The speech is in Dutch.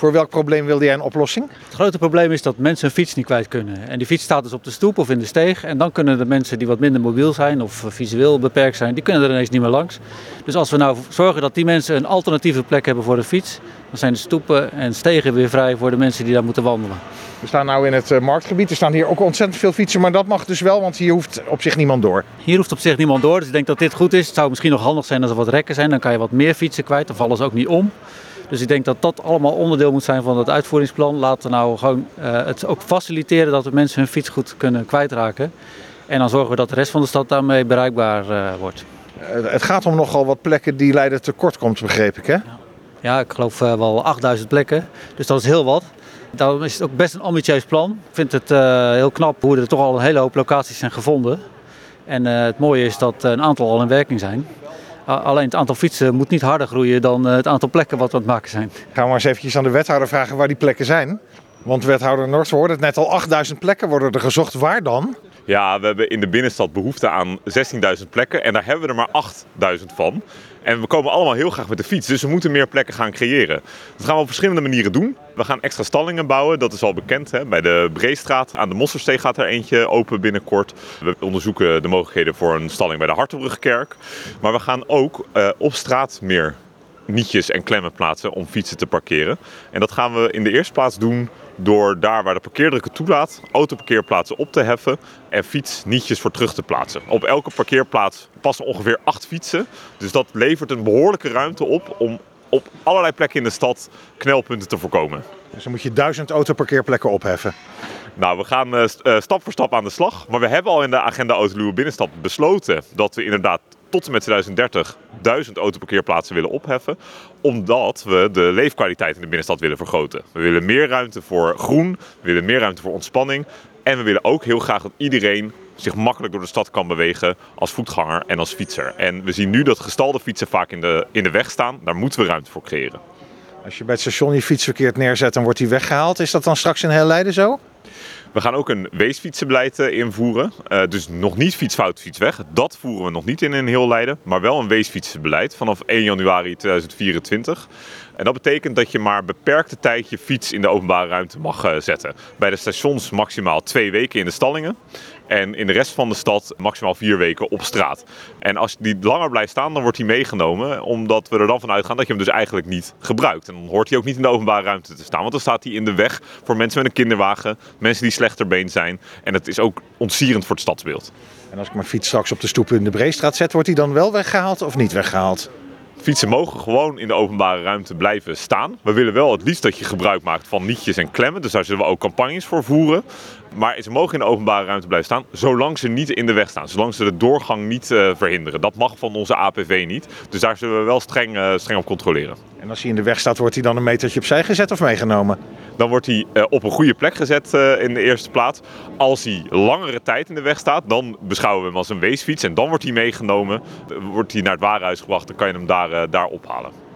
Voor welk probleem wilde jij een oplossing? Het grote probleem is dat mensen hun fiets niet kwijt kunnen. En die fiets staat dus op de stoep of in de steeg. En dan kunnen de mensen die wat minder mobiel zijn of visueel beperkt zijn, die kunnen er ineens niet meer langs. Dus als we nou zorgen dat die mensen een alternatieve plek hebben voor de fiets, dan zijn de stoepen en stegen weer vrij voor de mensen die daar moeten wandelen. We staan nu in het eh, marktgebied. Er staan hier ook ontzettend veel fietsen, maar dat mag dus wel, want hier hoeft op zich niemand door. Hier hoeft op zich niemand door, dus ik denk dat dit goed is. Het zou misschien nog handig zijn als er wat rekken zijn, dan kan je wat meer fietsen kwijt, dan vallen ze ook niet om. Dus ik denk dat dat allemaal onderdeel moet zijn van het uitvoeringsplan. Laten we nou gewoon uh, het ook faciliteren dat de mensen hun fiets goed kunnen kwijtraken. En dan zorgen we dat de rest van de stad daarmee bereikbaar uh, wordt. Uh, het gaat om nogal wat plekken die Leiden tekort komt, begreep ik hè? Ja, ja ik geloof wel 8000 plekken, dus dat is heel wat. Daarom is het ook best een ambitieus plan. Ik vind het heel knap hoe er toch al een hele hoop locaties zijn gevonden. En het mooie is dat een aantal al in werking zijn. Alleen het aantal fietsen moet niet harder groeien dan het aantal plekken wat we aan het maken zijn. Gaan we maar eens eventjes aan de wethouder vragen waar die plekken zijn. Want wethouder Noord, het net al, 8000 plekken worden er gezocht. Waar dan? Ja, we hebben in de binnenstad behoefte aan 16.000 plekken en daar hebben we er maar 8.000 van. En we komen allemaal heel graag met de fiets, dus we moeten meer plekken gaan creëren. Dat gaan we op verschillende manieren doen. We gaan extra stallingen bouwen, dat is al bekend. Hè? Bij de Breestraat aan de Mossersteeg gaat er eentje open binnenkort. We onderzoeken de mogelijkheden voor een stalling bij de Hartenbrugkerk. Maar we gaan ook uh, op straat meer nietjes en klemmen plaatsen om fietsen te parkeren. En dat gaan we in de eerste plaats doen door daar waar de parkeerdruk het toelaat, autoparkeerplaatsen op te heffen en fietsnietjes voor terug te plaatsen. Op elke parkeerplaats passen ongeveer acht fietsen. Dus dat levert een behoorlijke ruimte op om op allerlei plekken in de stad knelpunten te voorkomen. Dus dan moet je duizend autoparkeerplekken opheffen. Nou, we gaan uh, stap voor stap aan de slag. Maar we hebben al in de agenda Autoluwe Binnenstad besloten dat we inderdaad tot en met 2030 duizend autoparkeerplaatsen willen opheffen. Omdat we de leefkwaliteit in de binnenstad willen vergroten. We willen meer ruimte voor groen, we willen meer ruimte voor ontspanning. En we willen ook heel graag dat iedereen zich makkelijk door de stad kan bewegen als voetganger en als fietser. En we zien nu dat gestalde fietsen vaak in de, in de weg staan. Daar moeten we ruimte voor creëren. Als je bij het station je fiets verkeerd neerzet, dan wordt die weggehaald. Is dat dan straks in heel Leiden zo? We gaan ook een weesfietsenbeleid invoeren. Uh, dus nog niet fietsfout, fietsweg. Dat voeren we nog niet in in heel Leiden. Maar wel een weesfietsenbeleid vanaf 1 januari 2024. En dat betekent dat je maar beperkte tijd je fiets in de openbare ruimte mag uh, zetten. Bij de stations maximaal twee weken in de stallingen. En in de rest van de stad maximaal vier weken op straat. En als die langer blijft staan, dan wordt hij meegenomen. Omdat we er dan van uitgaan dat je hem dus eigenlijk niet gebruikt. En dan hoort hij ook niet in de openbare ruimte te staan. Want dan staat hij in de weg voor mensen met een kinderwagen. Mensen die slechterbeen zijn. En het is ook ontsierend voor het stadsbeeld. En als ik mijn fiets straks op de stoep in de Breestraat zet, wordt hij dan wel weggehaald of niet weggehaald? Fietsen mogen gewoon in de openbare ruimte blijven staan. We willen wel het liefst dat je gebruik maakt van nietjes en klemmen. Dus daar zullen we ook campagnes voor voeren. Maar ze mogen in de openbare ruimte blijven staan, zolang ze niet in de weg staan. Zolang ze de doorgang niet uh, verhinderen. Dat mag van onze APV niet. Dus daar zullen we wel streng, uh, streng op controleren. En als hij in de weg staat, wordt hij dan een metertje opzij gezet of meegenomen? Dan wordt hij uh, op een goede plek gezet in de eerste plaats. Als hij langere tijd in de weg staat, dan beschouwen we hem als een weesfiets. En dan wordt hij meegenomen, wordt hij naar het warenhuis gebracht, dan kan je hem daar, daar ophalen.